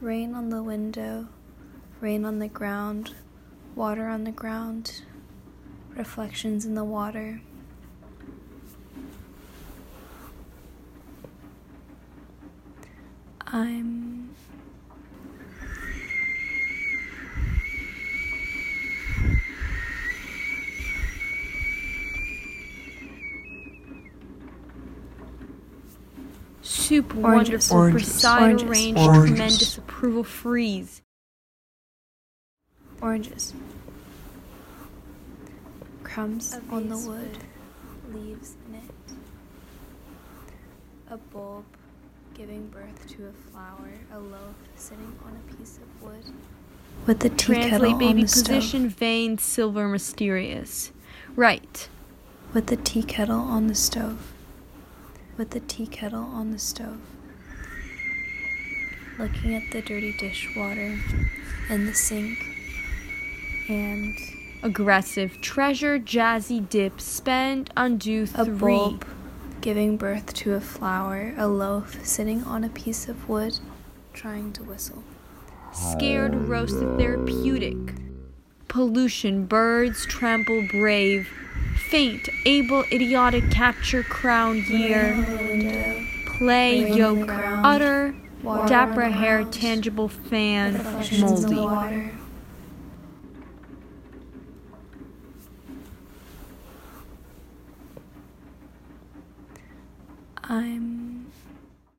Rain on the window, rain on the ground, water on the ground, reflections in the water. I'm Soup, Oranges. wonderful, Oranges. precise Oranges. range, Oranges. tremendous approval, freeze. oranges. Crumbs A on the wood, leaves in it. A bulb giving birth to a flower, a loaf sitting on a piece of wood. With the tea kettle Translate on baby the stove. position, vein, silver, mysterious. Right. With the tea kettle on the stove. With the tea kettle on the stove. Looking at the dirty dishwater in the sink. And Aggressive. Treasure, jazzy dip, spend, undo, three. a bulb giving birth to a flower, a loaf sitting on a piece of wood, trying to whistle. Scared, roasted, therapeutic. Pollution, birds, trample, brave. Faint, able, idiotic, capture, crown, year. Rain on the window, Play, rain yoke, ground, utter, water dapper hair, tangible fan, reflections in the moldy. I'm